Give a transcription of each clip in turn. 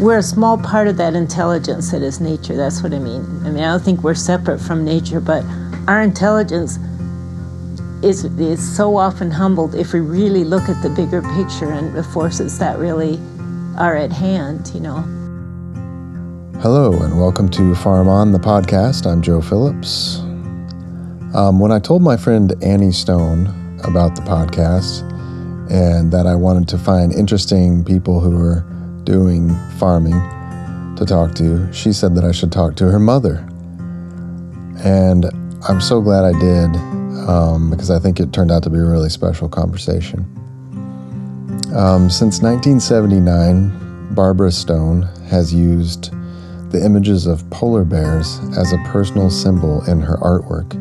we're a small part of that intelligence that is nature. That's what I mean. I mean, I don't think we're separate from nature, but our intelligence is, is so often humbled if we really look at the bigger picture and the forces that really are at hand, you know. Hello, and welcome to Farm On, the podcast. I'm Joe Phillips. Um, when I told my friend Annie Stone about the podcast and that I wanted to find interesting people who were doing farming to talk to, she said that I should talk to her mother. And I'm so glad I did um, because I think it turned out to be a really special conversation. Um, since 1979, Barbara Stone has used the images of polar bears as a personal symbol in her artwork.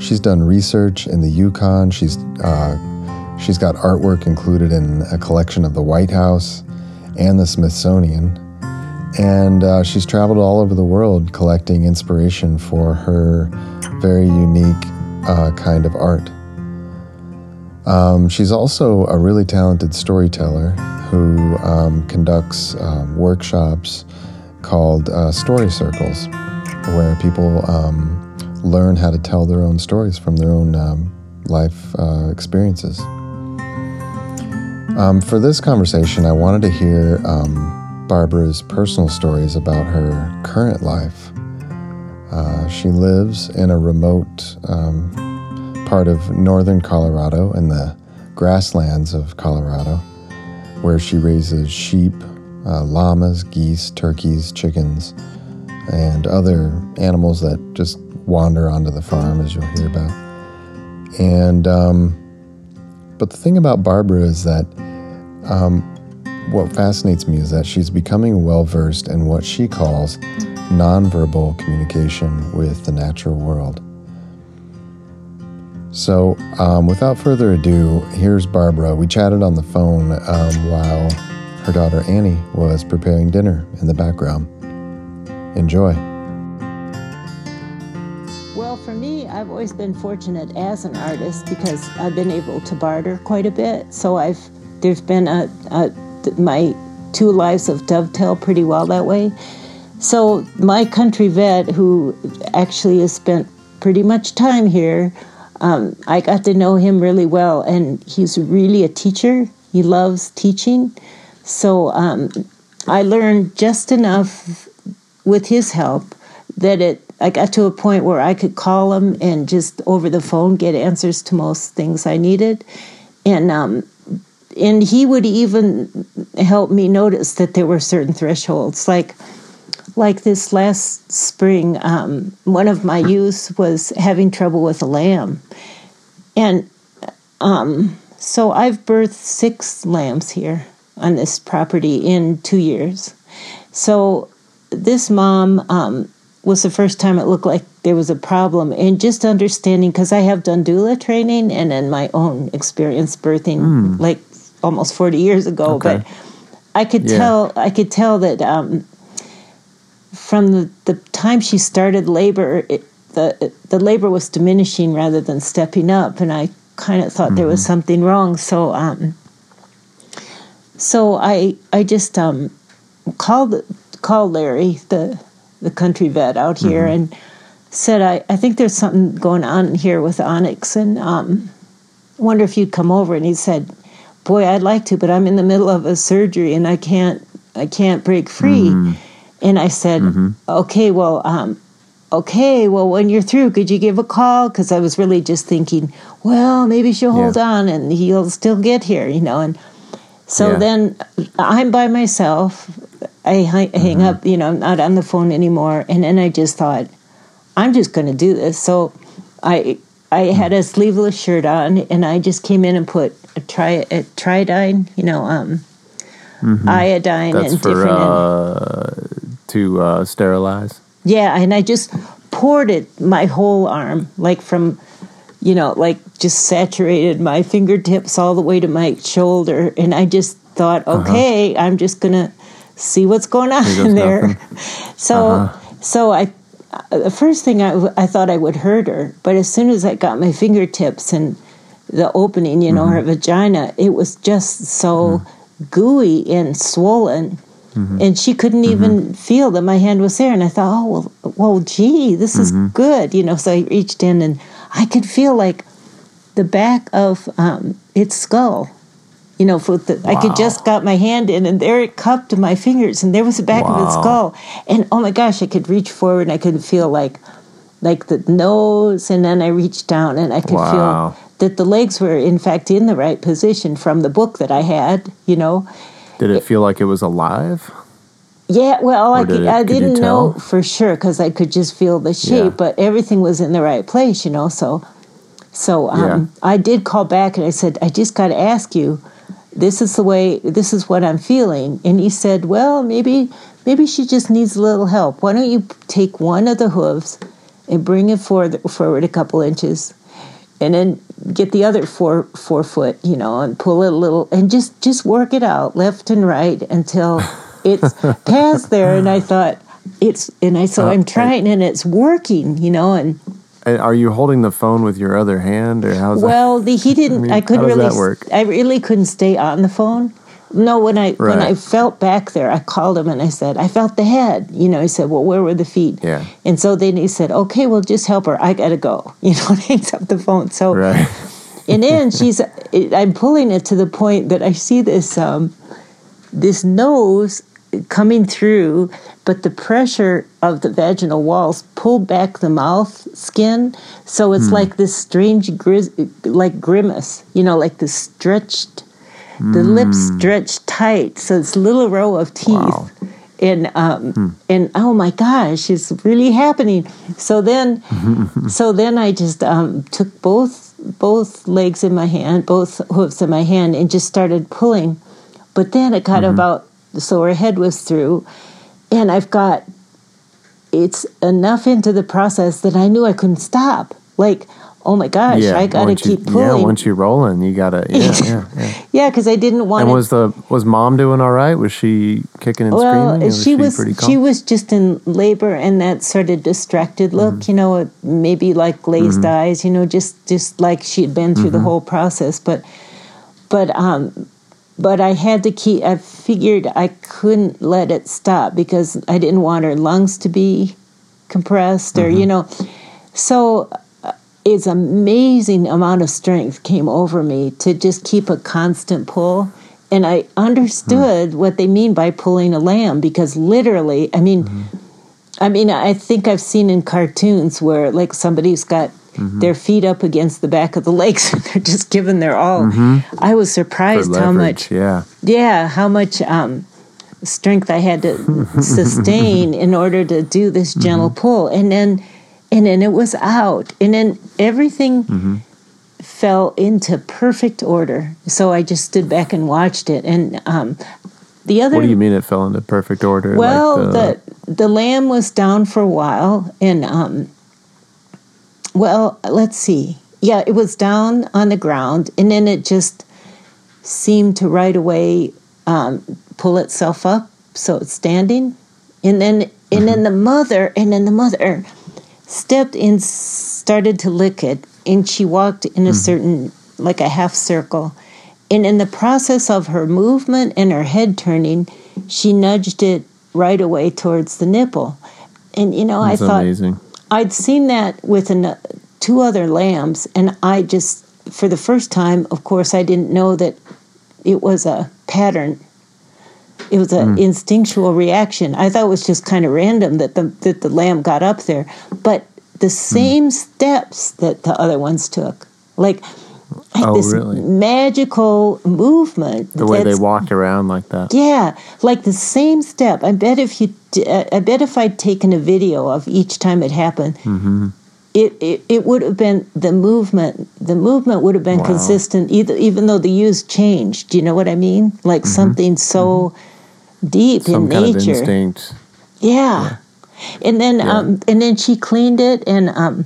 She's done research in the Yukon. She's uh, she's got artwork included in a collection of the White House and the Smithsonian, and uh, she's traveled all over the world collecting inspiration for her very unique uh, kind of art. Um, she's also a really talented storyteller who um, conducts um, workshops called uh, story circles, where people um, learn how to tell their own stories from their own um, life uh, experiences. Um, for this conversation, I wanted to hear Barbara's personal stories about her current life. Uh, she lives in a remote part of northern Colorado in the grasslands of Colorado, where she raises sheep, uh, llamas, geese, turkeys, chickens, and other animals that just wander onto the farm, as you'll hear about. And, um, but the thing about Barbara is that um, what fascinates me is that she's becoming well versed in what she calls nonverbal communication with the natural world. So, um, without further ado, here's Barbara. We chatted on the phone um, while her daughter Annie was preparing dinner in the background. Enjoy. I've always been fortunate as an artist because I've been able to barter quite a bit. So I've there's been a, a my two lives of dovetail pretty well that way. So my country vet, who actually has spent pretty much time here, um, I got to know him really well, and he's really a teacher. He loves teaching. So um, I learned just enough with his help that it I got to a point where I could call him and just over the phone get answers to most things I needed, and um, and he would even help me notice that there were certain thresholds, like like this last spring, um, one of my youths was having trouble with a lamb. And um, so I've birthed six lambs here on this property in two years. So this mom um, was the first time it looked like there was a problem. And just understanding, because I have done doula training and in my own experience birthing mm. like almost 40 years ago. Okay. But I could yeah. tell, I could tell that um, from the, the time she started labor, it, the the labor was diminishing rather than stepping up, and I kind of thought mm-hmm. there was mm-hmm. something wrong. So um, so I I just um, called called Larry the the country vet out here mm-hmm. and said I, I think there's something going on here with Onyx and um, wonder if you'd come over. And he said, "Boy, I'd like to, but I'm in the middle of a surgery and I can't I can't break free." Mm-hmm. And I said, mm-hmm. okay, well, um, okay, well, when you're through, could you give a call? Because I was really just thinking, well, maybe she'll hold yeah. on and he'll still get here, you know. And so yeah. then I'm by myself. I hang mm-hmm. up, you know, I'm not on the phone anymore. And then I just thought, I'm just going to do this. So I I had a sleeveless shirt on, and I just came in and put a tri a tridine, you know, um, mm-hmm. iodine That's and for, different. Uh, to uh, sterilize. Yeah, and I just poured it my whole arm, like from, you know, like just saturated my fingertips all the way to my shoulder, and I just thought, uh-huh. okay, uh-huh. I'm just gonna see what's going on in there. so, uh-huh. so I, the first thing I, I thought I would hurt her, but as soon as I got my fingertips and the opening, you know, mm-hmm. her vagina, it was just so mm-hmm. gooey and swollen and she couldn't even feel that my hand was there. And I thought, oh well, well, gee, this is good, you know. So I reached in and I could feel like the back of um, its skull. You know, for the, I could just got my hand in, and there it cupped my fingers, and there was the back of its Wow. skull. And oh my gosh, I could reach forward, and I could feel like, like the nose, and then I reached down, and I could Wow. feel that the legs were in fact in the right position from the book that I had. You know, Did it feel like it was alive? yeah, well, I, could, it, I, didn't know for sure because I could just feel the shape, Yeah. but everything was in the right place, you know. So, so um, Yeah. I did call back and I said, I just got to ask you, this is the way, this is what I'm feeling. And he said, well, maybe, maybe she just needs a little help. Why don't you take one of the hooves and bring it forward, forward a couple inches, and then get the other four four foot, you know, and pull it a little, and just just work it out left and right until it's past there. And I thought it's, and I so I'm trying, and it's working, you know, And Are you holding the phone with your other hand, or how's that? well, he didn't. mean, I, couldn't really. that work? I really couldn't stay on the phone. No, when I when I felt back there, I called him and I said, I felt the head. You know, he said, Well, where were the feet? Yeah. And so then he said, Okay, well, just help her. I gotta go. You know, and hangs up the phone. So Right. and then she's i'm pulling it to the point that i see this um, this nose coming through but the pressure of the vaginal walls pull back the mouth skin so it's like this strange grizz- like grimace you know like this stretched the lips stretched tight so it's a little row of teeth Wow. and um, and oh my gosh, it's really happening. So then, so then I just um, took both both legs in my hand, both hooves in my hand, and just started pulling. But then it got about so her head was through, and I've got it's enough into the process that I knew I couldn't stop. Like, oh my gosh, I got to you- keep pulling. Yeah, once you're rolling, you gotta. Yeah, yeah, yeah. yeah, because I didn't want And to. was the was mom doing all right? Was she kicking and well, screaming? or was she was pretty calm? she was just in labor and that sort of distracted look, Mm-hmm. you know, maybe like glazed eyes, you know, just just like she had been through Mm-hmm. the whole process. But but um, but I had to keep. I figured I couldn't let it stop because I didn't want her lungs to be compressed or Mm-hmm. you know. So uh, it's amazing amount of strength came over me to just keep a constant pull. And I understood what they mean by pulling a lamb because literally, I mean, I mean, I think I've seen in cartoons where like somebody's got their feet up against the back of the legs and they're just giving their all. I was surprised how much Yeah. yeah, how much um, strength I had to sustain in order to do this gentle pull, and then and then it was out, and then everything fell into perfect order. So I just stood back and watched it, and um, the other. What do you mean it fell into perfect order? Well, like the the lamb was down for a while, and um, well, let's see. Yeah, it was down on the ground, and then it just seemed to right away um, pull itself up, so it's standing, and then and then the mother, and then the mother stepped in, started to lick it, and she walked in a certain like a half circle, and in the process of her movement and her head turning, she nudged it right away towards the nipple, and you know That's I thought. amazing. I'd seen that with an, uh, two other lambs, and I just, for the first time, of course, I didn't know that it was a pattern. It was an hmm. instinctual reaction. I thought it was just kind of random that the that the lamb got up there, but the hmm. same steps that the other ones took, like, like Oh, this really? magical movement. The way they walked around like that. yeah, like the same step. I bet if you, I bet if I'd taken a video of each time it happened, Mm-hmm. it, it it would have been the movement. The movement would have been Wow. consistent, either even though the ewes changed. Do you know what I mean? Like something so deep Mm-hmm. Some in nature. instinct. Yeah. And then um and then she cleaned it and um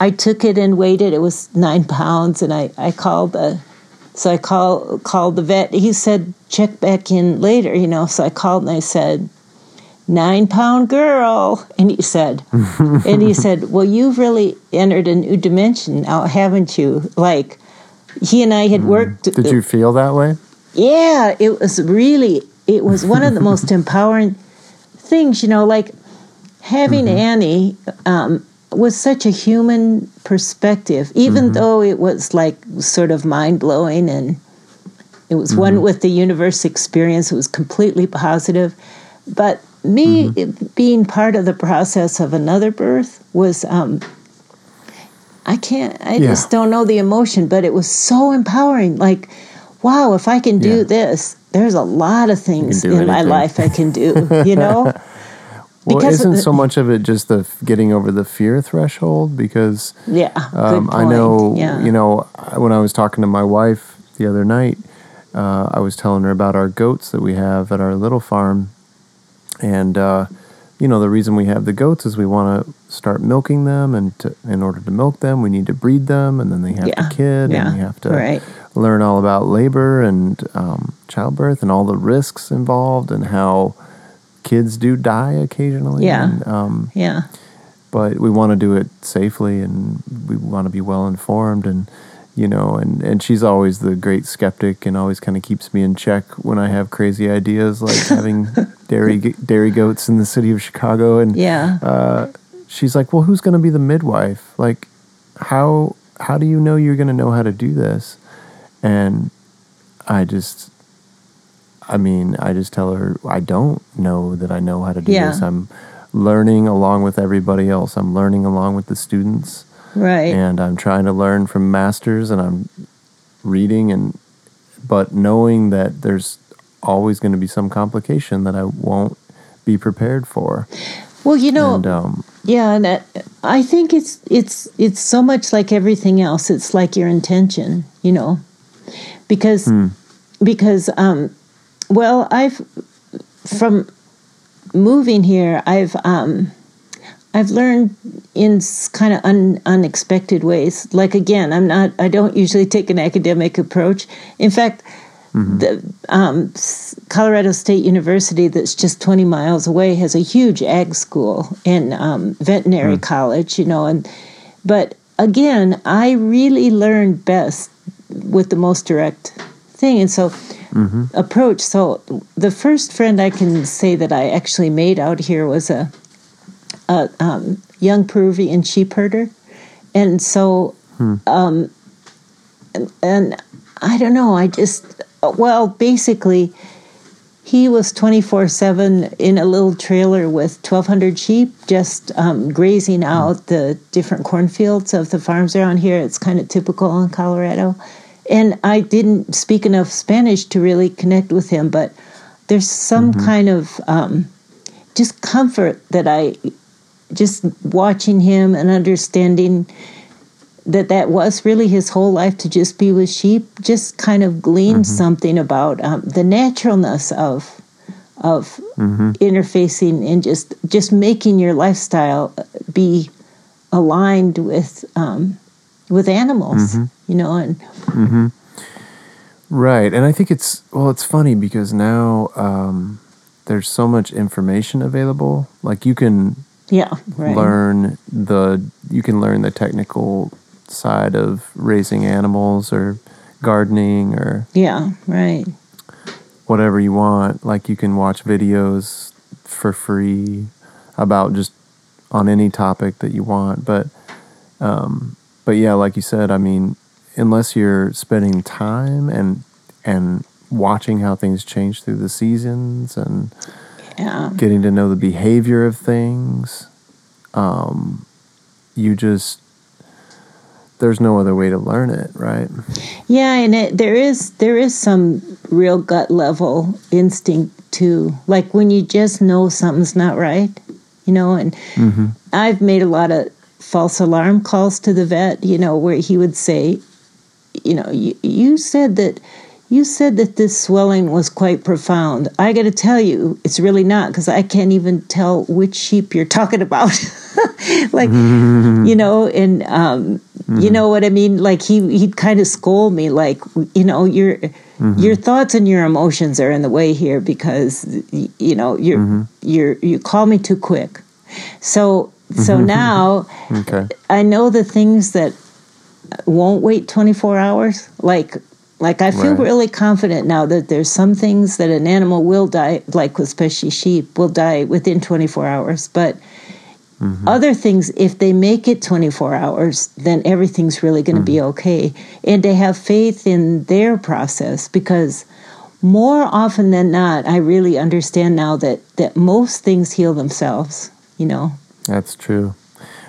I took it and weighed it. It was nine pounds and I, I called the so I call called the vet. He said check back in later, you know. So I called and I said, Nine pound girl and he said and he said, Well you've really entered a new dimension now, haven't you? Like he and I had worked Did you feel that way? yeah, it was really it was one of the most empowering things, you know, like having Mm-hmm. Annie um, was such a human perspective, even Mm-hmm. though it was like sort of mind blowing and it was Mm-hmm. one with the universe experience. It was completely positive. But me Mm-hmm. being part of the process of another birth was, um, I can't, I Yeah. just don't know the emotion, but it was so empowering. Like, wow, if I can do Yeah. this, there's a lot of things in my life I can do, you know? Well, Because isn't the- so much of it just the getting over the fear threshold? Because Yeah. um, I know, Yeah. you know, when I was talking to my wife the other night, uh, I was telling her about our goats that we have at our little farm, and uh, you know, the reason we have the goats is we want to start milking them, and to, in order to milk them, we need to breed them, and then they have Yeah. a kid, Yeah. and we have to Right. learn all about labor and um, childbirth and all the risks involved, and how kids do die occasionally. Yeah. And, um, Yeah. but we want to do it safely and we want to be well informed and you know and and she's always the great skeptic and always kind of keeps me in check when I have crazy ideas like having dairy dairy goats in the city of Chicago and Yeah. uh, she's like well who's going to be the midwife like how how do you know you're going to know how to do this and I just I mean, I just tell her I don't know that I know how to do Yeah. this. I'm learning along with everybody else. I'm learning along with the students, right. and I'm trying to learn from masters, and I'm reading and but knowing that there's always going to be some complication that I won't be prepared for. well, you know, and um, Yeah, and that, I think it's it's it's so much like everything else. It's like your intention, you know, because because um, well, I've from moving here, I've um, I've learned in kind of un, unexpected ways. Like again, I'm not. I don't usually take an academic approach. In fact. The um, Colorado State University, that's just 20 miles away, has a huge ag school and um, veterinary college, you know. And but again, I really learned best with the most direct thing, and so approach. So the first friend I can say that I actually made out here was a, a um, young Peruvian sheep herder, and so um, and, and I don't know. I just well, basically, he was twenty four seven in a little trailer with twelve hundred sheep, just um, grazing out the different cornfields of the farms around here. It's kind of typical in Colorado, and I didn't speak enough Spanish to really connect with him, but there's some kind of um, just comfort that I just watching him and understanding that that was really his whole life to just be with sheep just kind of gleaned something about um, the naturalness of of interfacing and just just making your lifestyle be aligned with um, with animals you know and Right, and I think it's well, it's funny because now um, there's so much information available. Like you can yeah right learn the you can learn the technical side of raising animals or gardening or yeah right whatever you want. Like you can watch videos for free about just on any topic that you want. But um, but yeah, like you said, I mean, unless you're spending time and and watching how things change through the seasons and yeah getting to know the behavior of things, um, you just there's no other way to learn it, right? Yeah, and it, there is there is some real gut level instinct too. Like when you just know something's not right, you know. And I've made a lot of false alarm calls to the vet, you know, where he would say, you know, you, you said that you said that this swelling was quite profound. I got to tell you, it's really not because I can't even tell which sheep you're talking about. like, you know, and um, you know what I mean. Like he he'd kind of scold me, like, you know, your your mm-hmm. thoughts and your emotions are in the way here because you know you're mm-hmm. you're you call me too quick. So so mm-hmm. now Okay. I know the things that won't wait 24 hours, like like I feel Right. really confident now that there's some things that an animal will die, like especially sheep, will die within 24 hours. But Mm-hmm. other things, if they make it 24 hours, then everything's really going to be Mm-hmm. okay. And to have faith in their process because more often than not, I really understand now that, that most things heal themselves, you know. That's true.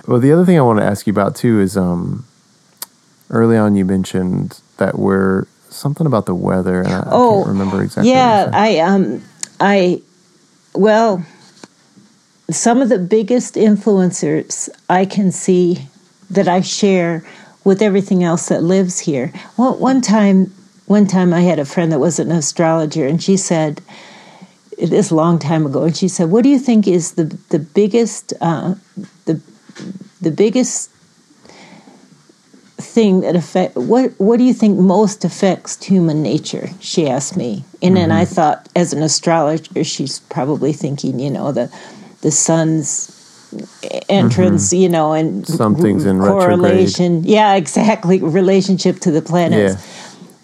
Well, the other thing I want to ask you about too is um, early on you mentioned that we're something about the weather, and I, I Oh, can't remember exactly. Yeah, what you said. I um I well some of the biggest influencers I can see that I share with everything else that lives here. Well, one time one time I had a friend that was an astrologer and she said It is a long time ago and she said, "What do you think is the the biggest uh, the the biggest thing that affect what what do you think most affects human nature she asked me. And then i thought as an astrologer she's probably thinking you know the the sun's entrance you know and Something's in retrograde. correlation. Yeah exactly. Relationship to the planets. Yeah.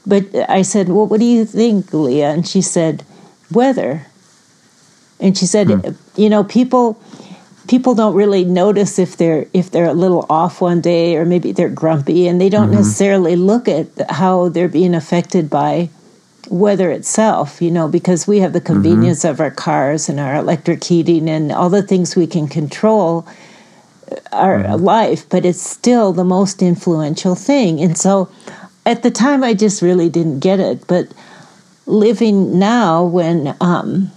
but i said well what do you think leah? And she said weather. And she said Hmm. you know people people don't really notice if they're if they're a little off one day or maybe they're grumpy and they don't Mm-hmm. necessarily look at how they're being affected by weather itself you know because we have the Mm-hmm. convenience of our cars and our electric heating and all the things we can control our Mm-hmm. life but it's still the most influential thing and so at the time i just really didn't get it but living now when um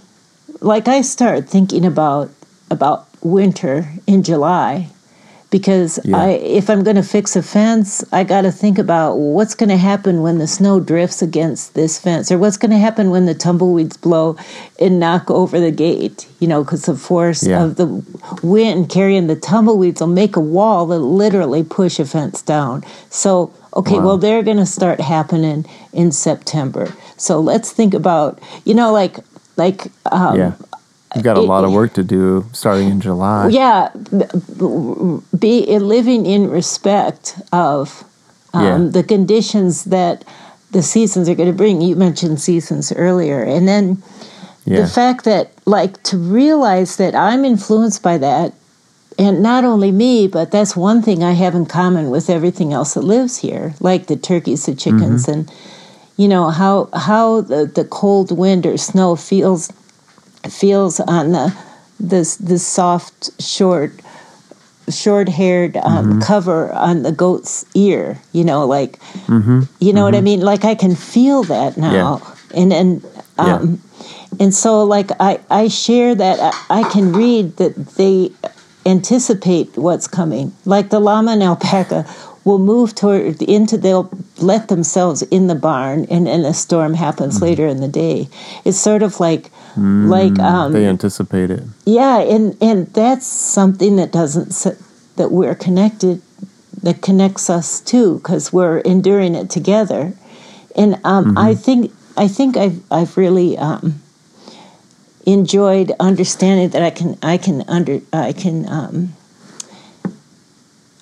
like i start thinking about about winter in july because Yeah. i if i'm going to fix a fence i got to think about what's going to happen when the snow drifts against this fence or what's going to happen when the tumbleweeds blow and knock over the gate you know because the force Yeah. of the wind carrying the tumbleweeds will make a wall that literally push a fence down so okay Wow. well they're going to start happening in september so let's think about you know like like um, yeah, you've got a it- lot of work to do starting in July. yeah be living in respect of um, Yeah. the conditions that the seasons are going to bring you mentioned seasons earlier and then yeah, the fact that like to realize that i'm influenced by that and not only me but that's one thing i have in common with everything else that lives here like the turkeys the chickens Mm-hmm. and you know how how the, the cold wind or snow feels feels on the this this soft short short haired um, Mm-hmm. cover on the goat's ear you know like Mm-hmm. you know what i mean? Like i can feel that now. And and um, and so like i i share that I, I can read that they anticipate what's coming. Like the llama and alpaca will move toward into they'll let themselves in the barn and and a storm happens Mm-hmm. later in the day it's sort of like like um they anticipate it. yeah, and and that's something that doesn't that we're connected that connects us too because we're enduring it together. And um, I think I think I've I've really um, enjoyed understanding that I can I can under I can um,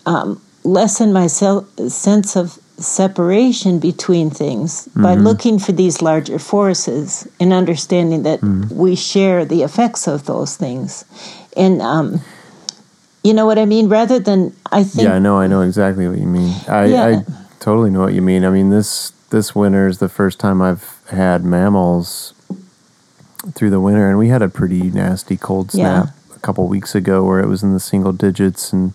um, lessen my sense of separation between things by looking for these larger forces and understanding that we share the effects of those things and um, you know what i mean rather than i think Yeah, I know. I know exactly what you mean. I, Yeah. I totally know what you mean. I mean this this winter is the first time I've had mammals through the winter, and we had a pretty nasty cold Yeah. snap a couple weeks ago where it was in the single digits and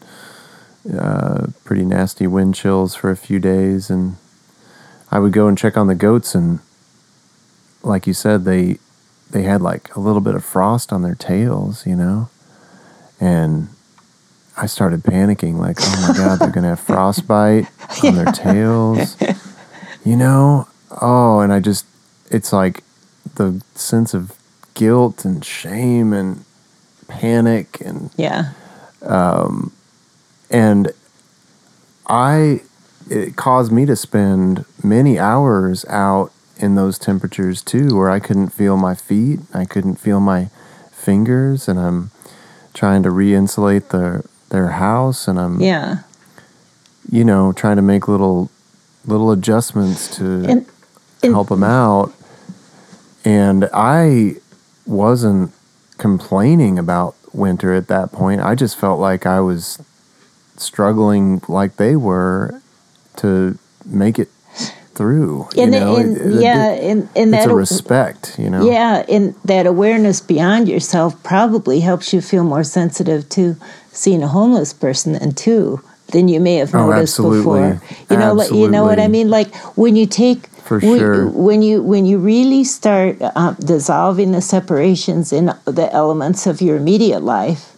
uh, pretty nasty wind chills for a few days. And I would go and check on the goats, and like you said, they they had like a little bit of frost on their tails, you know, and I started panicking, like, oh my God, they're going to have frostbite on their tails. You know? Oh, and I just, it's like the sense of guilt and shame and panic and, yeah and I, it caused me to spend many hours out in those temperatures too, where I couldn't feel my feet, I couldn't feel my fingers, and I'm trying to re-insulate their their house, and I'm yeah you know trying to make little little adjustments to and help them out. And I wasn't complaining about winter at that point. I just felt like I was struggling like they were to make it through. You And, know, and It- it- yeah, and, and it's that a respect, you know. Yeah, and that awareness beyond yourself probably helps you feel more sensitive to seeing a homeless person than too than you may have Oh, noticed absolutely. before. You know, like, you know what I mean? Like when you take For when, sure. when you when you really start uh, dissolving the separations in the elements of your immediate life,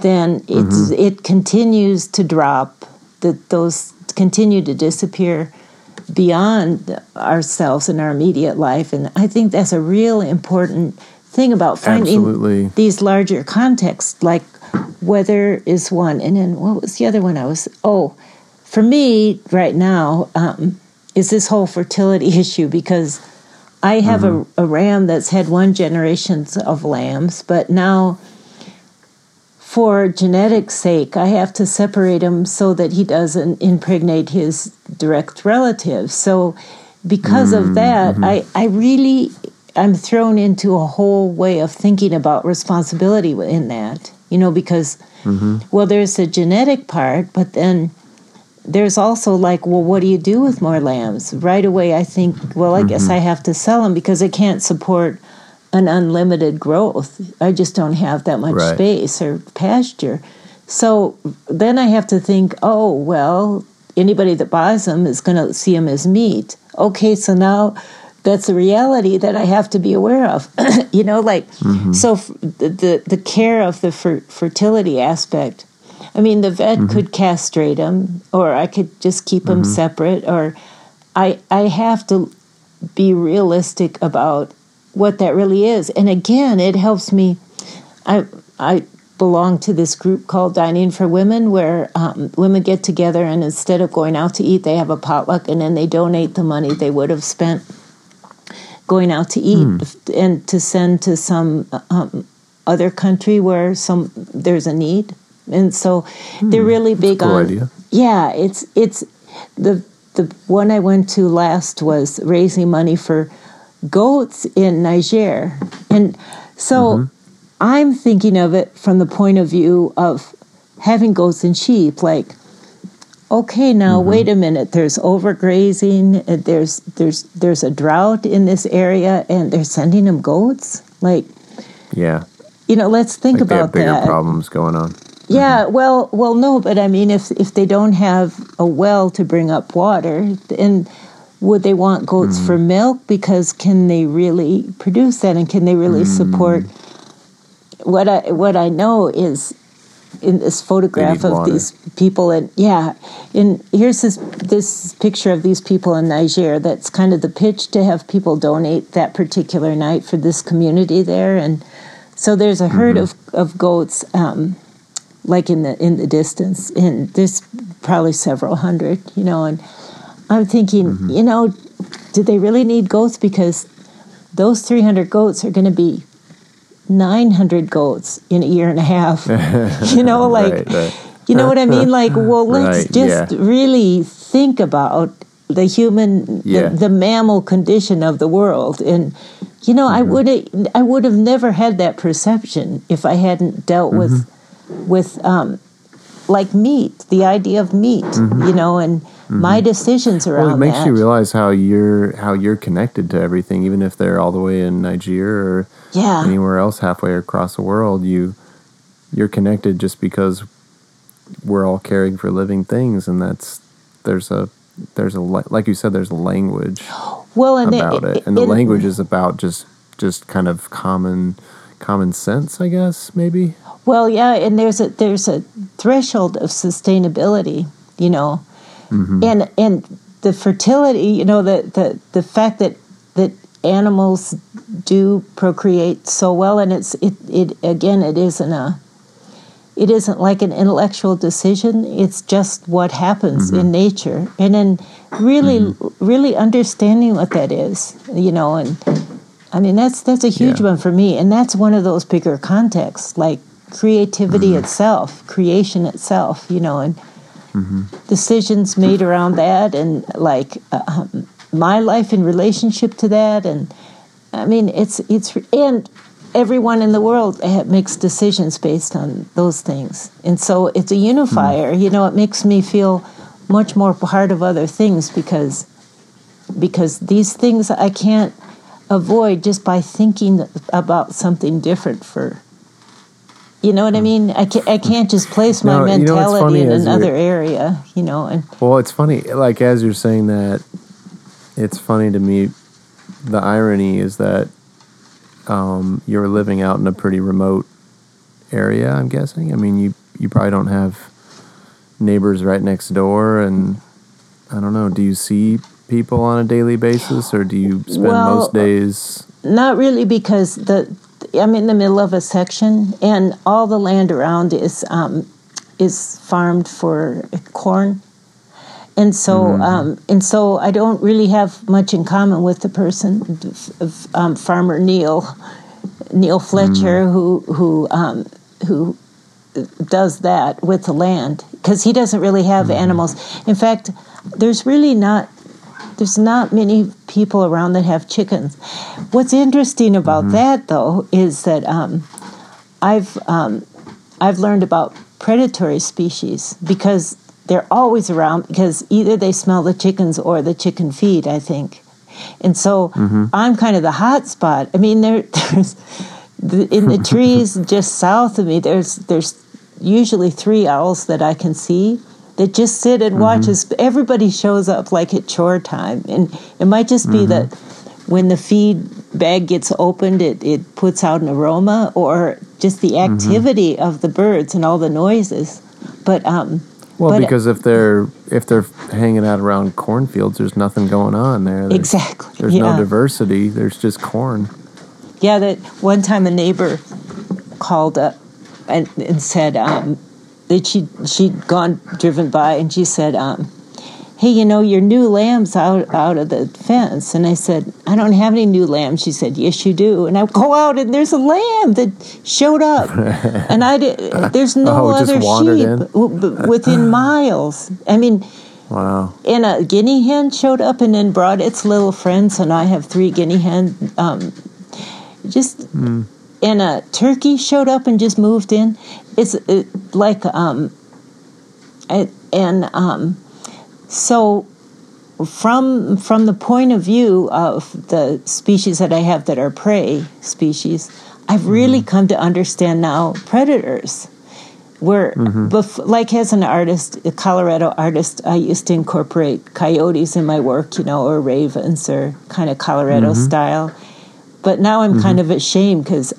then it's Mm-hmm. it continues to drop. That those continue to disappear beyond ourselves and our immediate life. And I think that's a real important thing about finding Absolutely. these larger contexts, like weather is one. And then what was the other one I was, oh, for me right now um, is this whole fertility issue because I have a, a ram that's had one generation of lambs, but now for genetics sake, I have to separate him so that he doesn't impregnate his direct relatives. So, because of that, mm-hmm. I, I really I'm thrown into a whole way of thinking about responsibility in that. You know, because mm-hmm. well, there's the genetic part, but then there's also like, well, what do you do with more lambs? Right away, I think, well, I guess mm-hmm. I have to sell them because I can't support an unlimited growth. I just don't have that much Right. space or pasture. So then I have to think, oh, well, anybody that buys them is going to see them as meat. Okay, so now that's a reality that I have to be aware of. you know, like, mm-hmm. so f- the, the, care of the fer- fertility aspect. I mean, the vet mm-hmm. could castrate them, or I could just keep them mm-hmm. separate, or I I have to be realistic about what that really is. And again, it helps me. I I belong to this group called Dining for Women, where um, women get together and instead of going out to eat, they have a potluck, and then they donate the money they would have spent going out to eat and to send to some um, other country where some there's a need. And so they're really big cool on idea. yeah, it's it's the the one I went to last was raising money for goats in Niger. And so mm-hmm. I'm thinking of it from the point of view of having goats and sheep like okay now mm-hmm. wait a minute there's overgrazing there's there's there's a drought in this area and they're sending them goats like Yeah. you know let's think Like they about bigger that problems going on. yeah, mm-hmm. well, well, no, but I mean, if if they don't have a well to bring up water, and would they want goats for mm. milk? Because can they really produce that, and can they really mm. support? What I what I know is in this photograph of water. these people, and yeah, and here's this this picture of these people in Niger. That's kind of the pitch to have people donate that particular night for this community there, and so there's a herd mm-hmm. of of goats. Um, like in the in the distance and there's probably several hundred you know and i'm thinking you know do they really need goats because those 300 goats are going to be 900 goats in a year and a half you know like Right, right. you know what i mean like well let's Right, just yeah. really think about the human Yeah. the, the mammal condition of the world and you know i Mm-hmm. would have i would have never had that perception if i hadn't dealt with Mm-hmm. with um like meat the idea of meat you know and my decisions around Mm-hmm. Well, it makes that you realize how you're how you're connected to everything, even if they're all the way in Nigeria or yeah anywhere else halfway across the world. You you're connected just because we're all caring for living things, and that's there's a there's a like you said there's a language well and about it, and the language is about just just kind of common common sense, I guess maybe. Well, yeah, and there's a there's a threshold of sustainability, you know, Mm-hmm. and and the fertility, you know, the the the fact that that animals do procreate so well, and it's it it again, it isn't a it isn't like an intellectual decision. It's just what happens in mm-hmm. nature. And then really mm-hmm. really understanding what that is you know and i mean that's that's a huge Yeah. one for me. And that's one of those bigger contexts like creativity itself creation itself you know and decisions made around that and like um, my life in relationship to that, and I mean, it's it's and everyone in the world makes decisions based on those things, and so it's a unifier. Mm. You know, it makes me feel much more part of other things because because these things I can't avoid just by thinking about something different for you know what I mean? I can't, I can't just place my no, mentality you know in another area, you know. And well, it's funny. Like as you're saying that, it's funny to me. The irony is that um, you're living out in a pretty remote area. I'm guessing. I mean, you you probably don't have neighbors right next door, and I don't know. Do you see people on a daily basis, or do you spend well, most days? Not really, because the I'm in the middle of a section, and all the land around is um, is farmed for corn, and so mm-hmm. um, and so I don't really have much in common with the person, um, Farmer Neil, Neil Fletcher, mm-hmm. who who um, who does that with the land because he doesn't really have mm-hmm. animals. In fact, there's really not there's not many people around that have chickens. What's interesting about mm-hmm. that, though, is that um, I've um, I've learned about predatory species because they're always around because either they smell the chickens or the chicken feed. I think, and so mm-hmm. I'm kind of the hot spot. I mean, there there's the, in the trees just south of me. There's there's usually three owls that I can see that just sit and mm-hmm. watch everybody shows up like at chore time. And it might just be mm-hmm. that when the feed bag gets opened, it, it puts out an aroma or just the mm-hmm. activity mm-hmm. of the birds and all the noises. But, um, well, but, because if they're if they're hanging out around cornfields, there's nothing going on there. There's, exactly. There's yeah. no diversity. There's just corn. Yeah, that one time a neighbor called up and, and said, um, that she she'd gone driven by and she said, um, "Hey, you know your new lamb's out out of the fence." And I said, "I don't have any new lambs." She said, "Yes, you do." And I go out and there's a lamb that showed up, and I did. There's no oh, other sheep within miles. I mean. Wow. And a guinea hen showed up and then brought its little friends, and I have three guinea hens. Um, just mm and a turkey showed up and just moved in. It's it, like um, it, and um, so from from the point of view of the species that I have that are prey species, I've really mm-hmm. come to understand now predators. Where, mm-hmm. bef- like as an artist, a Colorado artist, I used to incorporate coyotes in my work, you know, or ravens or kind of Colorado mm-hmm. style. But now I'm kind mm-hmm. of ashamed because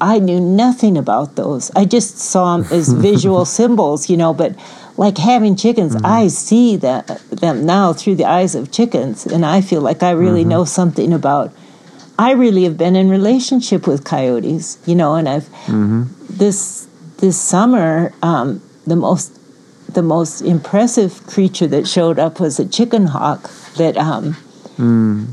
I knew nothing about those. I just saw them as visual symbols, you know, but like having chickens, mm-hmm. I see that, them now through the eyes of chickens, and I feel like I really mm-hmm. know something about. I really have been in relationship with coyotes, you know, and I've mm-hmm. this this summer um, the most the most impressive creature that showed up was a chicken hawk that um, mm.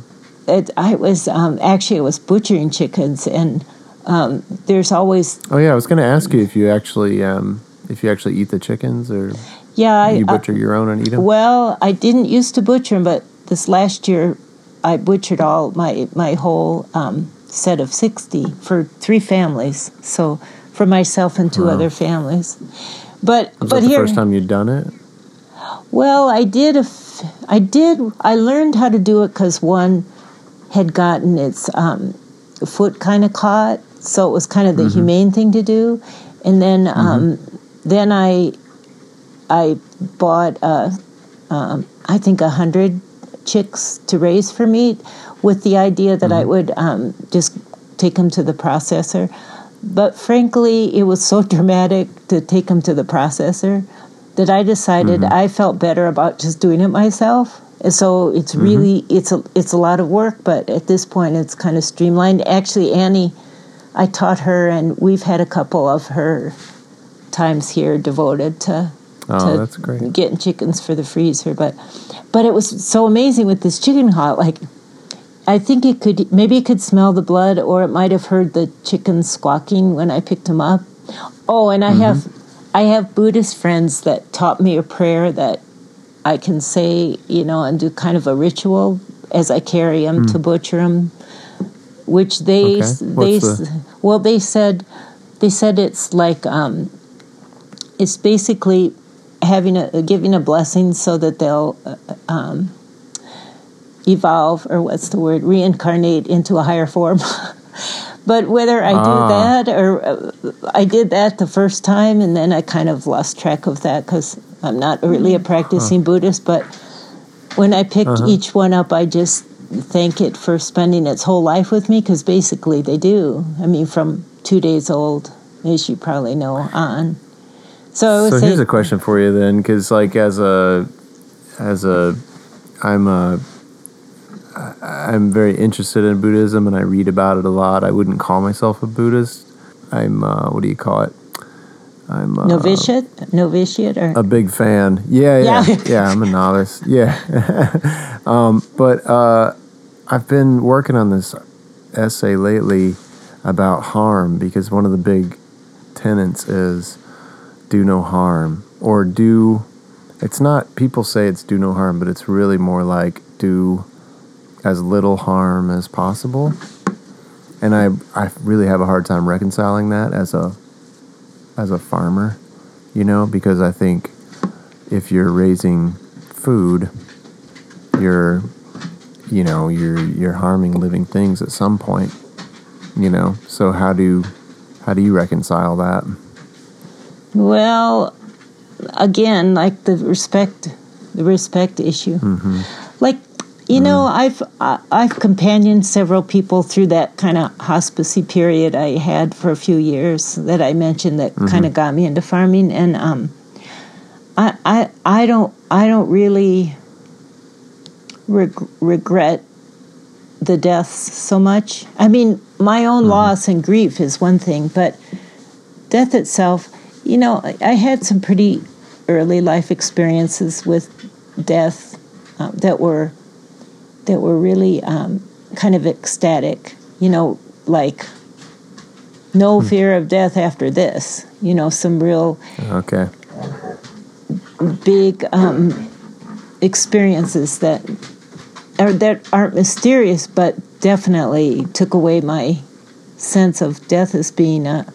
it, I was um, actually I was butchering chickens and um, there's always. Oh yeah, I was going to ask you if you actually um, if you actually eat the chickens or. Yeah, I, you butcher your own and eat them. Well, I didn't used to butcher them, but this last year I butchered all my my whole um, set of sixty for three families. So for myself and two wow. other families. But Was but that the here, first time you'd done it. Well, I did. A f- I did. I learned how to do it because one had gotten its um, foot kind of caught, so it was kind of the mm-hmm. humane thing to do. And then mm-hmm. um, then I I bought uh, um, I think a hundred chicks to raise for meat with the idea that I mm-hmm. would um, just take them to the processor. But frankly, it was so dramatic to take them to the processor that I decided mm-hmm. I felt better about just doing it myself. And so it's mm-hmm. really it's a it's a lot of work, but at this point it's kind of streamlined. Actually, Annie I taught her, and we've had a couple of her times here devoted to, oh, to getting chickens for the freezer. But but it was so amazing with this chicken hawk. Like I think it could maybe it could smell the blood, or it might have heard the chickens squawking when I picked them up. Oh, and I mm-hmm. have I have Buddhist friends that taught me a prayer that I can say, you know, and do kind of a ritual as I carry them to butcher them, which they Hmm. Okay. they the- well they said they said it's like um, it's basically having a giving a blessing so that they'll uh, um, evolve or what's the word reincarnate into a higher form. but whether I Ah. do that or uh, I did that the first time and then I kind of lost track of that because I'm not really a practicing Buddhist. But when I picked Uh-huh. each one up, I just thank it for spending its whole life with me because basically they do. I mean, from two days old, as you probably know, on. So So say, here's a question for you then, because like as a as a I'm a I'm very interested in Buddhism and I read about it a lot. I wouldn't call myself a Buddhist. I'm uh, what do you call it? I'm uh, novitiate, novitiate, or a big fan. Yeah, yeah, Yeah. yeah. I'm a novice. Yeah, um, but uh, I've been working on this essay lately about harm because one of the big tenets is do no harm or do. It's not people say it's do no harm, but it's really more like do as little harm as possible. And I I really have a hard time reconciling that as a as a farmer, you know, because I think if you're raising food, you're you know, you're you're harming living things at some point, you know. So how do how do you reconcile that? Well, again, like the respect, the respect issue. Mm-hmm. Like, you mm. know, I've I, I've companioned several people through that kind of hospicey period I had for a few years that I mentioned that mm-hmm. kind of got me into farming, and um, I I I don't I don't really reg- regret the deaths so much. I mean, my own loss and grief is one thing, but death itself, you know, I, I had some pretty early life experiences with death um, that were that were really um, kind of ecstatic. You know, like no fear of death after this. You know, some real Okay. big um, experiences that are that aren't mysterious, but definitely took away my sense of death as being a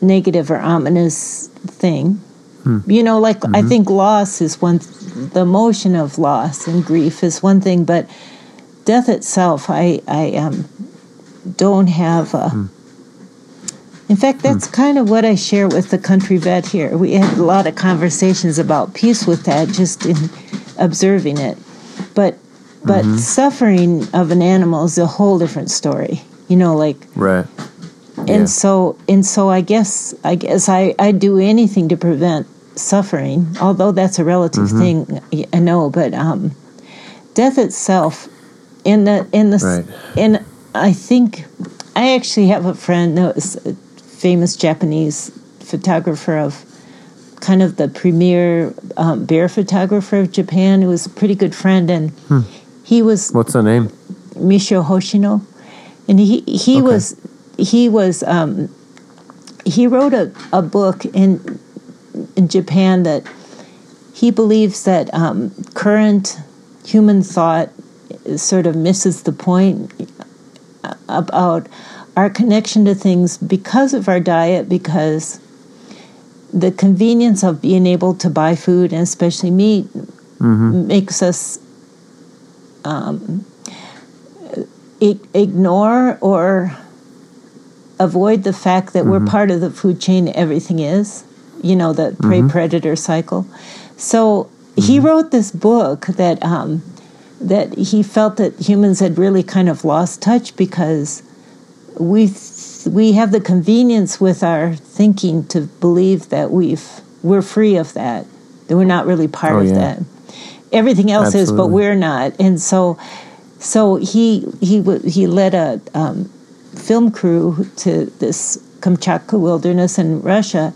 negative or ominous thing. Hmm. You know, like I mm-hmm. think loss is one. The emotion of loss and grief is one thing, but death itself, I I um, don't have a. Hmm. In fact, hmm. that's kind of what I share with the country vet here. We had a lot of conversations about peace with that, just in observing it. But but suffering of an animal is a whole different story. You know, like Right. and Yeah. so and so I guess I guess I I do anything to prevent suffering, although that's a relative thing. I know, but um, death itself, in the in the Right. and I think I actually have a friend that was a famous Japanese photographer of kind of the premier um, bear photographer of Japan, who was a pretty good friend, and he was What's the name? Michio Hoshino, and he he Okay. was he was um, he wrote a, a book in in Japan that he believes that um, current human thought sort of misses the point about our connection to things because of our diet because the convenience of being able to buy food and especially meat makes us Um, I- ignore or avoid the fact that we're mm-hmm. part of the food chain everything is you know the prey mm-hmm. predator cycle. So he mm-hmm. wrote this book that um, that he felt that humans had really kind of lost touch because we we have the convenience with our thinking to believe that we've we're free of that that we're not really part Oh, of yeah. that everything else is but we're not and so so he he he led a um, film crew to this Kamchatka wilderness in Russia,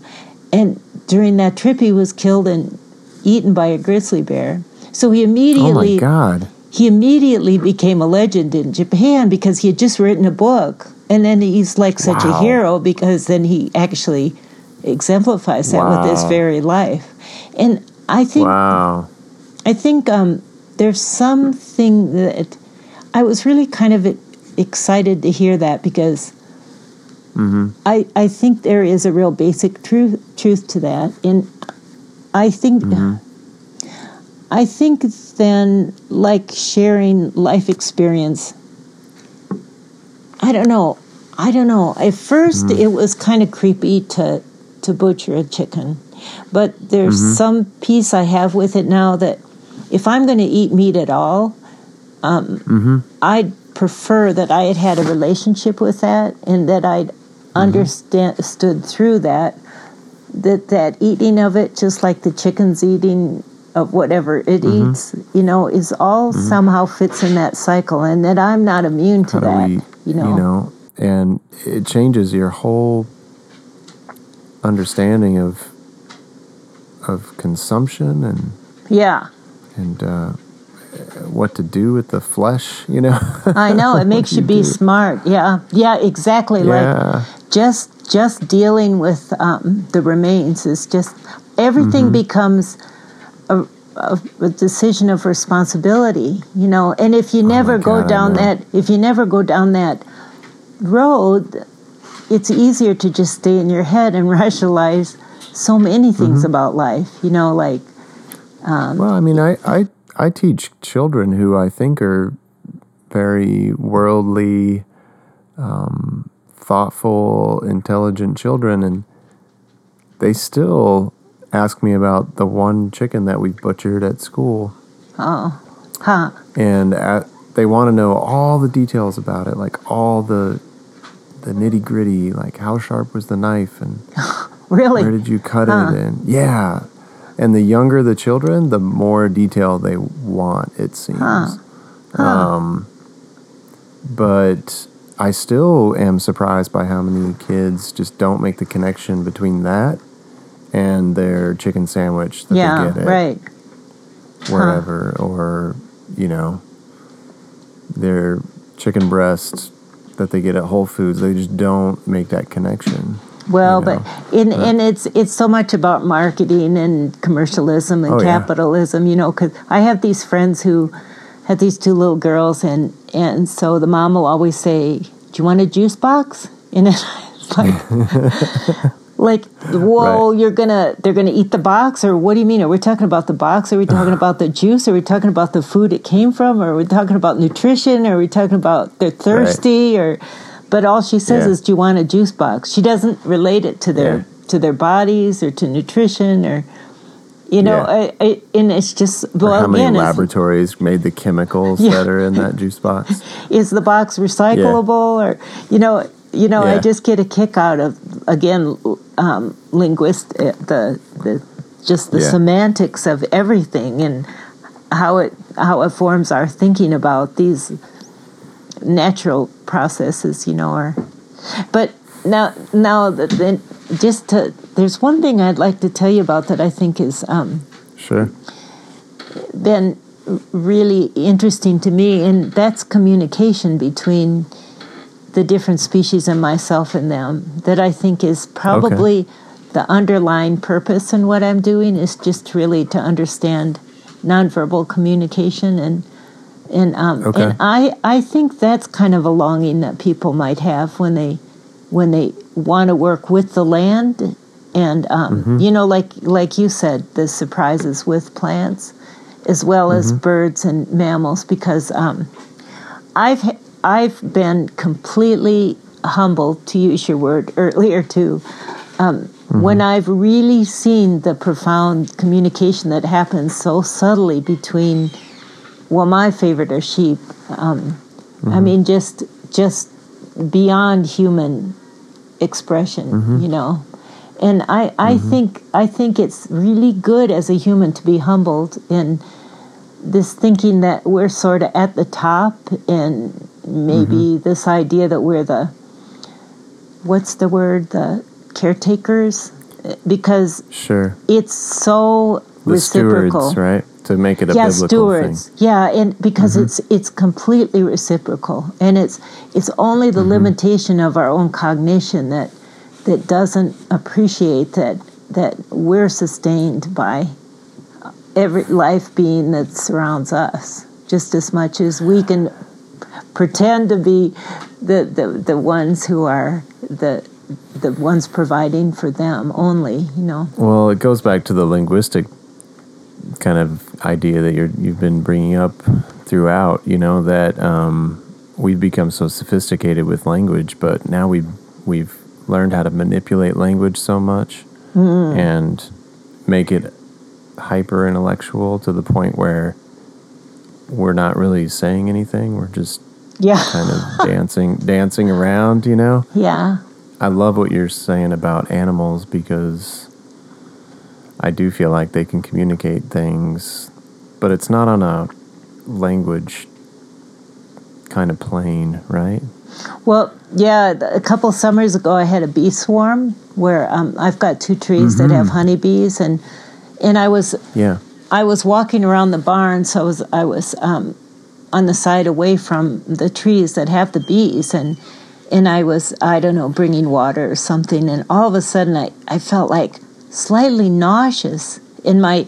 and during that trip he was killed and eaten by a grizzly bear. So he Oh immediately my God. he immediately became a legend in Japan because he had just written a book, and then he's like such Wow. a hero because then he actually exemplifies that with his very life. And I think Wow. I think um, there's something that I was really kind of excited to hear that because mm-hmm. I I think there is a real basic truth truth to that, and I think. Mm-hmm. I think then, like sharing life experience, I don't know. I don't know. At 1st mm-hmm. it was kind of creepy to to butcher a chicken, but there's some peace I have with it now that if I'm going to eat meat at all, um, mm-hmm. I'd prefer that I had had a relationship with that and that I'd mm-hmm. understood through that that that eating of it, just like the chicken's eating of whatever it mm-hmm. eats, you know, is all somehow fits in that cycle, and that I'm not immune to how that. we, you know, and it changes your whole understanding of of consumption and yeah. And uh, what to do with the flesh. You know, I know it makes you, you be do. smart. Yeah, yeah, exactly. yeah, Like just just dealing with um, the remains is just everything Mm-hmm. becomes a, a, a decision of responsibility. You know, and if you never go Oh God, I down that, if you never go down that road, it's easier to just stay in your head and rationalize so many things Mm-hmm. about life. You know, like Well, I mean, I, I I teach children who I think are very worldly, um, thoughtful, intelligent children, and they still ask me about the one chicken that we butchered at school, oh, huh? and at, they want to know all the details about it, like all the the nitty gritty, like how sharp was the knife and Really? where did you cut Huh. it and yeah and the younger the children the more detail they want it seems Huh. um but i still am surprised by how many kids just don't make the connection between that and their chicken sandwich that yeah, they get at right. wherever or you know their chicken breast that they get at whole foods they just don't make that connection Well, you but know, in, but- and it's it's so much about marketing and commercialism and Oh, yeah. capitalism, you know. Because I have these friends who have these two little girls, and and so the mom will always say, "Do you want a juice box?" And it's like, like, whoa, Right. you're gonna they're gonna eat the box, or what do you mean? Are we talking about the box? Are we talking about the juice? Are we talking about the food it came from? Or are we talking about nutrition? Are we talking about they're thirsty? Or but all she says Yeah. is, "Do you want a juice box?" She doesn't relate it to their Yeah. to their bodies or to nutrition or you know. Yeah. I, I, and it's just Or how many again, laboratories made the chemicals Yeah. that are in that juice box? is the box recyclable or you know you know I just get a kick out of again um, linguist uh, the the just the Yeah. semantics of everything and how it how it forms our thinking about these natural processes you know or but now now that then just to there's one thing I'd like to tell you about that I think is um, Sure. been really interesting to me, and that's communication between the different species and myself and them. That I think is probably the underlying purpose in what I'm doing is just really to understand nonverbal communication and and um, Okay. and I I think that's kind of a longing that people might have when they when they want to work with the land and um, you know like like you said the surprises with plants as well as birds and mammals because um, I've I've been completely humbled to use your word earlier too um, when I've really seen the profound communication that happens so subtly between well my favorite are sheep. Um, I mm-hmm. mean just just beyond human expression mm-hmm. you know? And I, I mm-hmm. think I think it's really good as a human to be humbled in this thinking that we're sort of at the top and maybe this idea that we're the what's the word the caretakers? Because Sure. it's so The reciprocal. stewards, right? To make it a yeah biblical stewards thing. Mm-hmm. yeah and because it's it's completely reciprocal and it's it's only the Mm-hmm. limitation of our own cognition that that doesn't appreciate that that we're sustained by every life being that surrounds us, just as much as we can pretend to be the, the, the ones who are the the ones providing for them only, you know. Well, it goes back to the linguistic kind of idea that you're you've been bringing up throughout. You know that um, we've become so sophisticated with language, but now we've we've learned how to manipulate language so much Mm. and make it hyper intellectual to the point where we're not really saying anything. We're just Yeah. kind of dancing dancing around. You know. Yeah. I love what you're saying about animals because I do feel like they can communicate things, but it's not on a language kind of plane, right? Well, yeah, a couple summers ago, I had a bee swarm where um, I've got two trees that have honeybees, and and I was Yeah. I was walking around the barn, so I was I was um, on the side away from the trees that have the bees, and and I was I don't know bringing water or something, and all of a sudden I I felt like slightly nauseous in my.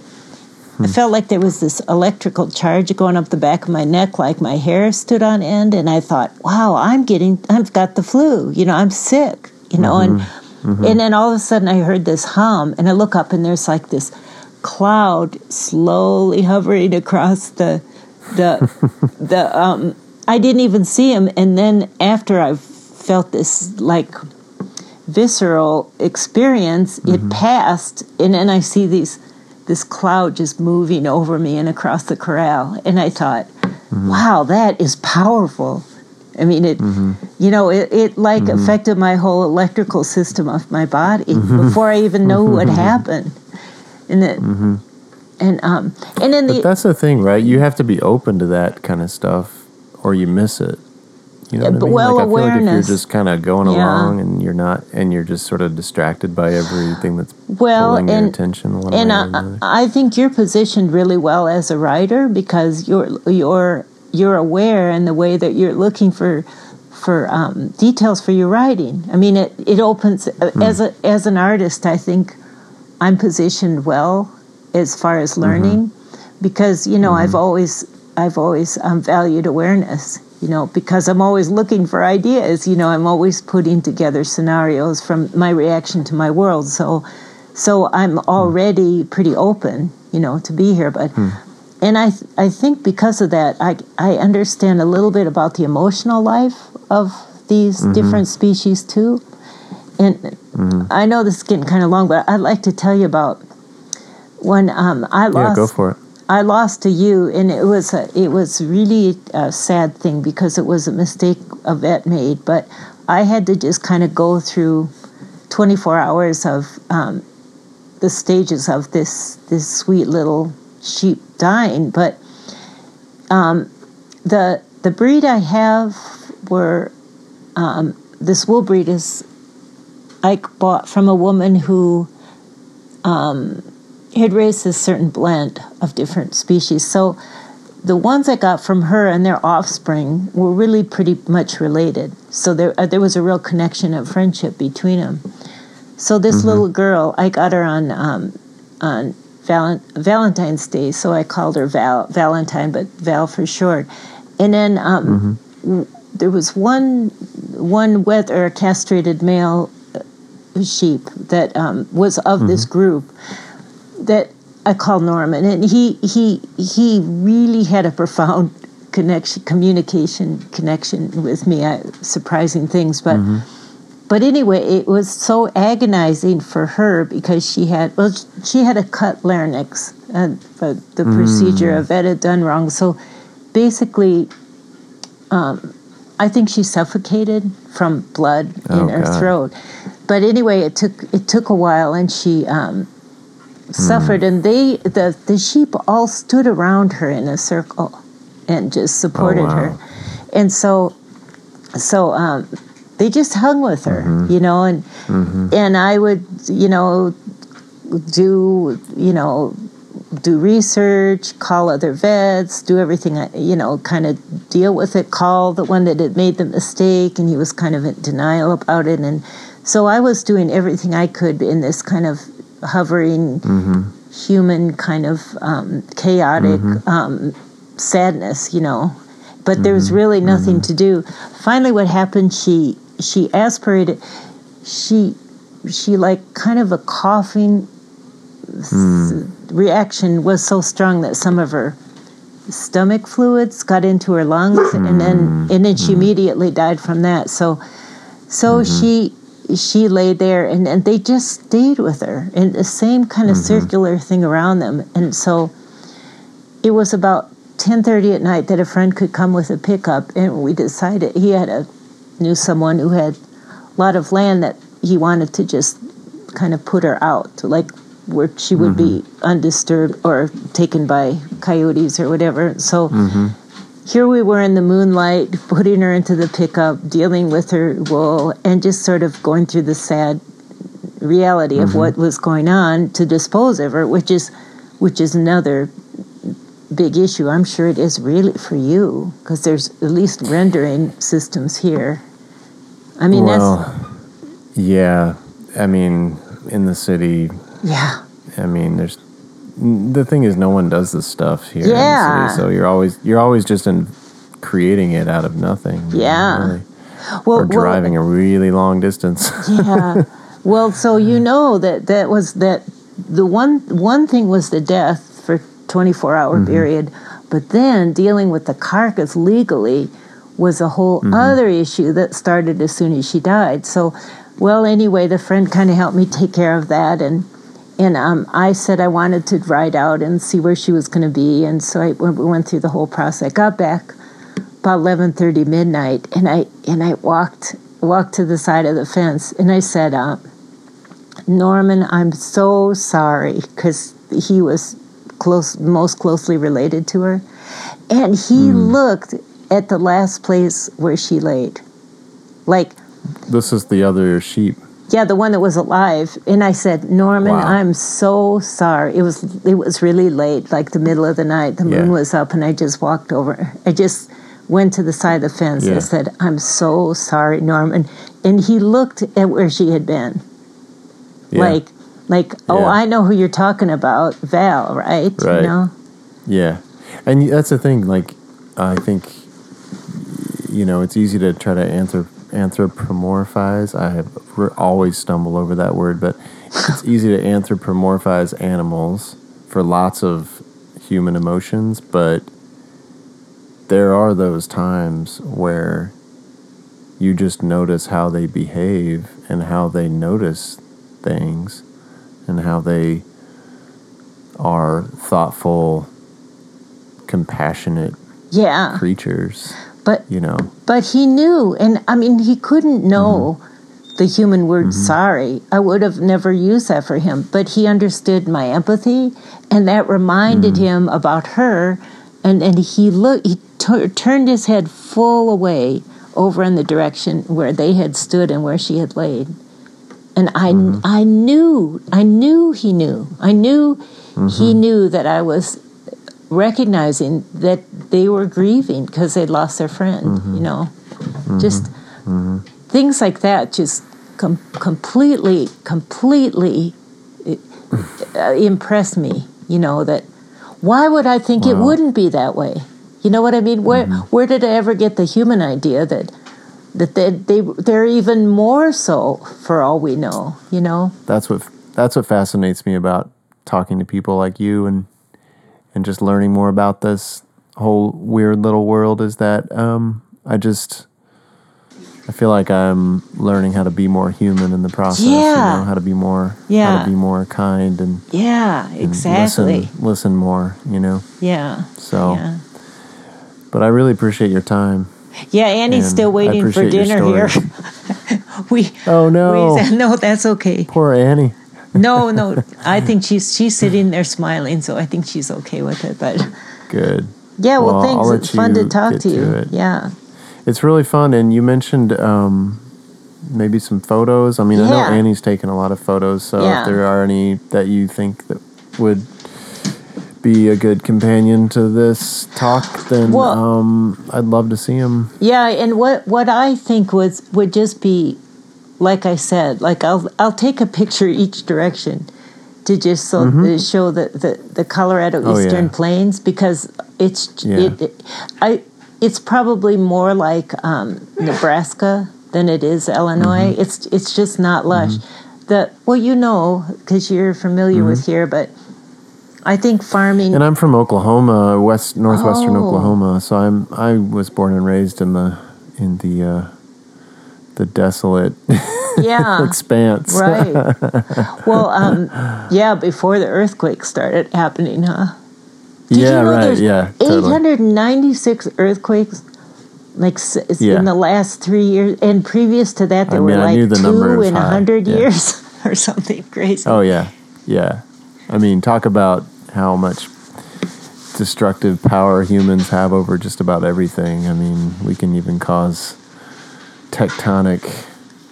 I hmm. felt like there was this electrical charge going up the back of my neck, like my hair stood on end, and I thought, "Wow, I'm getting, I've got the flu. You know, I'm sick. You know." And mm-hmm. Mm-hmm. and then all of a sudden, I heard this hum, and I look up, and there's like this cloud slowly hovering across the the the um I didn't even see him and then after I felt this like visceral experience it mm-hmm. passed and then I see these this cloud just moving over me and across the corral and I thought mm-hmm. wow that is powerful. I mean it mm-hmm. you know it, it like affected my whole electrical system of my body before I even know what happened. And it and um and then But the that's the thing, right? You have to be open to that kind of stuff or you miss it. You know what I mean? well, like I feel like if you're just kind of going Yeah. along and you're not and you're just sort of distracted by everything that's well pulling your and attention one and I. I think you're positioned really well as a writer because you're you're you're aware in the way that you're looking for for um, details for your writing. I mean, it it opens Hmm. as a as an artist. I think I'm positioned well as far as Mm-hmm. learning because you know I've always I've always um, valued awareness. You know, because I'm always looking for ideas. You know, I'm always putting together scenarios from my reaction to my world. So, so I'm hmm. already pretty open. You know, to be here, but. Hmm. And I, th- I think because of that, I, I understand a little bit about the emotional life of these mm-hmm. different species too. And mm-hmm. I know this is getting kind of long, but I'd like to tell you about when um, I yeah, go for it. I lost a ewe, and it was a, it was really a sad thing because it was a mistake a vet made. But I had to just kind of go through 24 hours of um, the stages of this this sweet little sheep dying. But um, the the breed I have were um, this wool breed is I bought from a woman who um, had raised a certain blend of different species. So the ones I got from her and their offspring were really pretty much related. So there uh, there was a real connection of friendship between them. So this little girl, I got her on um, on Val- Valentine's Day, so I called her Val Valentine, but Val for short. And then um, w- there was one one wether castrated male uh, sheep that um, was of this group that I call Norman, and he he he really had a profound connection, communication connection with me. I, surprising things, but but anyway, it was so agonizing for her because she had well, she had a cut larynx, and the, the procedure of it had done wrong. So basically, um, I think she suffocated from blood Oh, in her God. throat. But anyway, it took it took a while, and she um, suffered. And they the the sheep all stood around her in a circle and just supported wow. her. And so so um, they just hung with her, Mm-hmm. you know, and and I would, you know, do you know do research, call other vets, do everything, you know, kind of deal with it, call the one that had made the mistake, and he was kind of in denial about it. And so I was doing everything I could in this kind of hovering human kind of um, chaotic mm-hmm. um, sadness, you know. But there was mm-hmm. really mm-hmm. nothing to do. Finally, what happened? She she aspirated. She she like kind of a coughing s- mm. reaction was so strong that some of her stomach fluids got into her lungs and then and then she immediately died from that so so she she lay there and, and they just stayed with her. And the same kind of mm-hmm. circular thing around them. And so it was about 10.30 at night that a friend could come with a pickup and we decided he had a knew someone who had a lot of land that he wanted to just kind of put her out like where she would be mm-hmm. undisturbed or taken by coyotes or whatever. So mm-hmm. Here we were in the moonlight putting her into the pickup dealing with her wool and just sort of going through the sad reality of what mm-hmm. was going on to dispose of her which is which is another big issue. I'm sure it is really for you because there's at least rendering systems here. I mean well, yeah. I mean, in the city, yeah. I mean, there's the thing is, no one does this stuff here. Yeah. In the city, so you're always you're always just in creating it out of nothing. Yeah. really. well, or driving a really long distance. yeah. Well, so you know that that was that the one one thing was the death for 24 hour mm-hmm. period, but then dealing with the carcass legally was a whole mm-hmm. other issue that started as soon as she died. So, well, anyway, the friend kind of helped me take care of that and. And um, I said I wanted to ride out and see where she was going to be, and so I we went through the whole process. I got back about eleven thirty midnight, and I and I walked walked to the side of the fence, and I said, uh, "Norman, I'm so sorry," because he was close, most closely related to her, and he looked at the last place where she laid, like this is the other sheep. Yeah, the one that was alive. And I said, Norman, Wow. I'm so sorry. It was it was really late, like the middle of the night. The moon Yeah. was up, and I just walked over. I just went to the side of the fence. Yeah. I said, I'm so sorry, Norman. And he looked at where she had been, Yeah. like, like, oh, Yeah. I know who you're talking about, Val, right? Right. You know? Yeah, and that's the thing. Like, I think you know it's easy to try to anthrop- anthropomorphize. I have always stumble over that word, but it's easy to anthropomorphize animals for lots of human emotions. But there are those times where you just notice how they behave and how they notice things and how they are thoughtful, compassionate Yeah. creatures, But you know. But he knew, and I mean, he couldn't know mm-hmm. the human word mm-hmm. sorry. I would have never used that for him, but he understood my empathy, and that reminded mm-hmm. him about her. And, and he looked, he tu- turned his head full away over in the direction where they had stood and where she had laid. And I, I knew, I knew he knew. I knew he knew that I was recognizing that they were grieving because they'd lost their friend, you mm-hmm. know. Mm-hmm. Just mm-hmm. things like that just com- completely, completely uh, impressed me, you know, that why would I think it wouldn't be that way? You know what I mean? Where where did I ever get the human idea that that they, they they're even more so for all we know, you know? That's what that's what fascinates me about talking to people like you and and just learning more about this whole weird little world is that um, I just I feel like I'm learning how to be more human in the process. You Yeah. know, how to be more yeah. how to be more kind and, Yeah, and exactly. listen listen more, you know. Yeah. So Yeah. but I really appreciate your time. Yeah, Annie's And still waiting for dinner here. we Oh no. we no, that's okay. Poor Annie. No, no, I think she's she's sitting there smiling, so I think she's okay with it. But Good. yeah, well, Well, thanks. It's fun to talk to you. to. Yeah, It's really fun, and you mentioned um, maybe some photos. I mean, I know Annie's taken a lot of photos, so Yeah. if there are any that you think that would be a good companion to this talk, then Well- um, I'd love to see them. yeah. And what what I think was would just be, like I said, like I'll I'll take a picture each direction, to just so uh, show the, the, the Colorado Mm-hmm. Oh, Eastern yeah. Plains because it's Yeah. it, it I it's probably more like um, Nebraska than it is Illinois. Mm-hmm. It's it's just not lush. The well, you know, because you're familiar with here, but I think farming. Mm-hmm. And I'm from Oklahoma, west northwestern Oh. Oklahoma. So I'm I was born and raised in the in the uh, the desolate yeah, expanse. right. well, um, yeah, before the earthquake started happening, huh? Did yeah, you know right. there's Yeah, totally. 896 earthquakes like Yeah. in the last three years, and previous to that, there I were mean, knew like two in a hundred yeah. years or something crazy. Oh yeah, yeah. I mean, talk about how much destructive power humans have over just about everything. I mean, we can even cause tectonic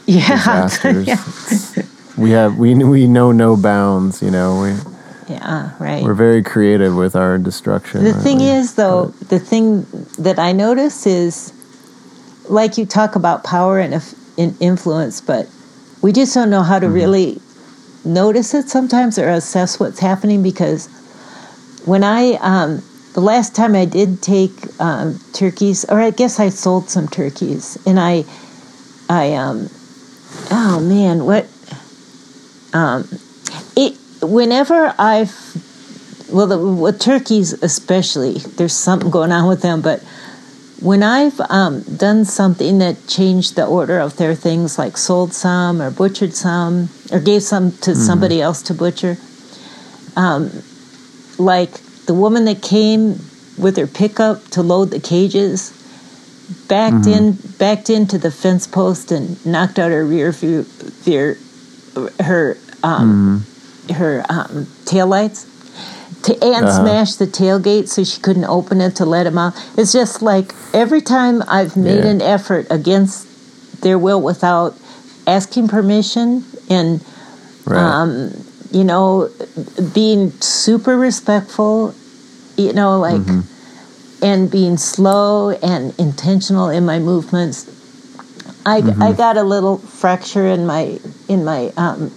yeah, disasters. yeah, we have we we know no bounds. You know, we yeah, right. we're very creative with our destruction. The thing we? is, though, the thing that I notice is, like you talk about power and, and influence, but we just don't know how to really notice it sometimes or assess what's happening because when I, um, the last time I did take um, turkeys, or I guess I sold some turkeys, and I, I, um, oh man, what, um, it, whenever I've well, the, with turkeys especially, there's something going on with them. But when I've um, done something that changed the order of their things, like sold some or butchered some or gave some to somebody else to butcher, um, like the woman that came with her pickup to load the cages, backed in, backed into the fence post and knocked out her rear view, veer, her um, her um, taillights to, and Uh-huh. smashed the tailgate so she couldn't open it to let him out. It's just like every time I've made Yeah. an effort against their will without asking permission and right. um, you know being super respectful, you know like and being slow and intentional in my movements. I, I got a little fracture in my in my um,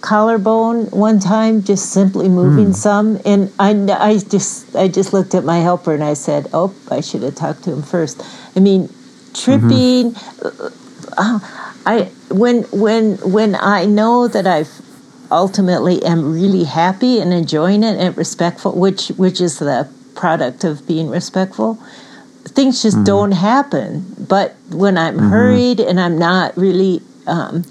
collarbone one time just simply moving some and I, I just I just looked at my helper and I said oh I should have talked to him first. I mean tripping uh, I when when when I know that I've ultimately am really happy and enjoying it and respectful which which is the product of being respectful things just don't happen but when I'm hurried and I'm not really um,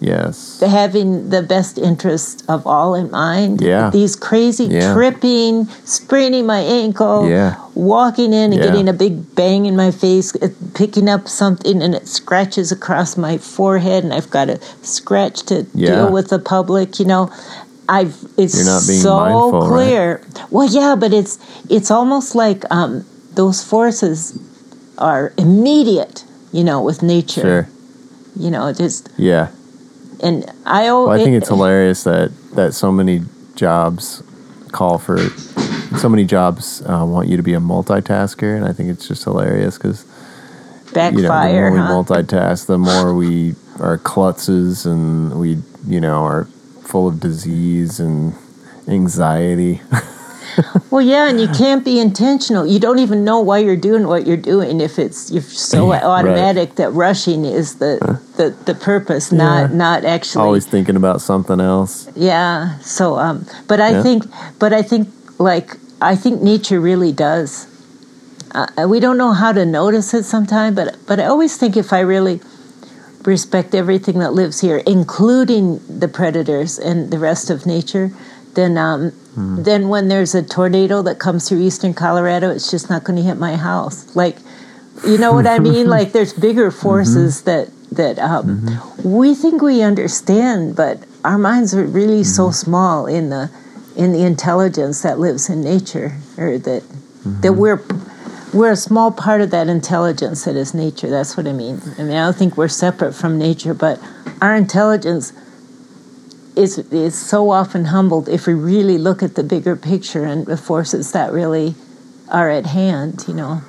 yes. having the best interest of all in mind. Yeah. These crazy Yeah. tripping, spraining my ankle, Yeah. walking in and Yeah. getting a big bang in my face, uh, picking up something and it scratches across my forehead and I've got to scratch to Yeah. deal with the public, you know. I've it's You're not being so mindful, right? clear. Well, yeah, but it's it's almost like um, those forces are immediate, you know, with nature. Sure. You know, just Yeah. and I. al- Well, I think it- it's hilarious that that so many jobs call for so many jobs uh, want you to be a multitasker, and I think it's just hilarious because you know the backfire. more we huh? multitask, the more we are klutzes, and we you know are full of disease and anxiety. Well, yeah, and you can't be intentional. You don't even know why you're doing what you're doing if it's you're so automatic that rushing is the the, the purpose, not Yeah. not actually. Always thinking about something else. Yeah. So, um, but I Yeah. think, but I think, like, I think nature really does. Uh, we don't know how to notice it sometimes, but but I always think if I really respect everything that lives here, including the predators and the rest of nature, then um, hmm. then when there's a tornado that comes through eastern Colorado, it's just not going to hit my house. Like, you know what I mean? like, there's bigger forces mm-hmm. that that um, mm-hmm. we think we understand, but our minds are really so mm-hmm. small in the in the intelligence that lives in nature, or that that we're we're a small part of that intelligence that is nature. That's what I mean. I mean, I don't think we're separate from nature, but our intelligence is is so often humbled if we really look at the bigger picture and the forces that really are at hand. You know.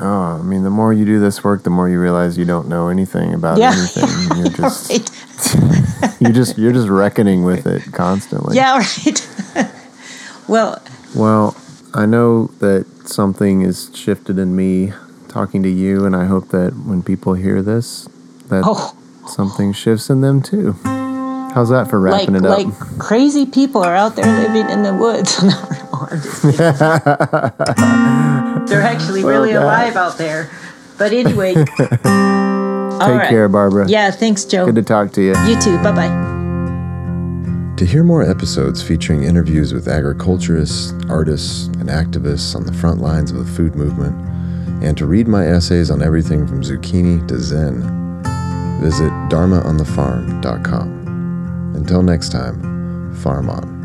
Oh, I mean, the more you do this work, the more you realize you don't know anything about Yeah. anything. You're just Right. you just you're just reckoning with it constantly. Yeah, right. well, Well, I know that something is shifted in me talking to you, and I hope that when people hear this, that oh, something shifts in them too. How's that for like wrapping it up? like crazy people are out there living in the woods. No, no, I'm just kidding. They're actually really God. alive out there. But anyway, Take right. care, Barbara. Yeah, thanks, Joe. Good to talk to you. you too. Bye bye. To hear more episodes featuring interviews with agriculturists, artists, and activists on the front lines of the food movement, and to read my essays on everything from zucchini to Zen, visit dharmaonthefarm.com. Until next time, farm on.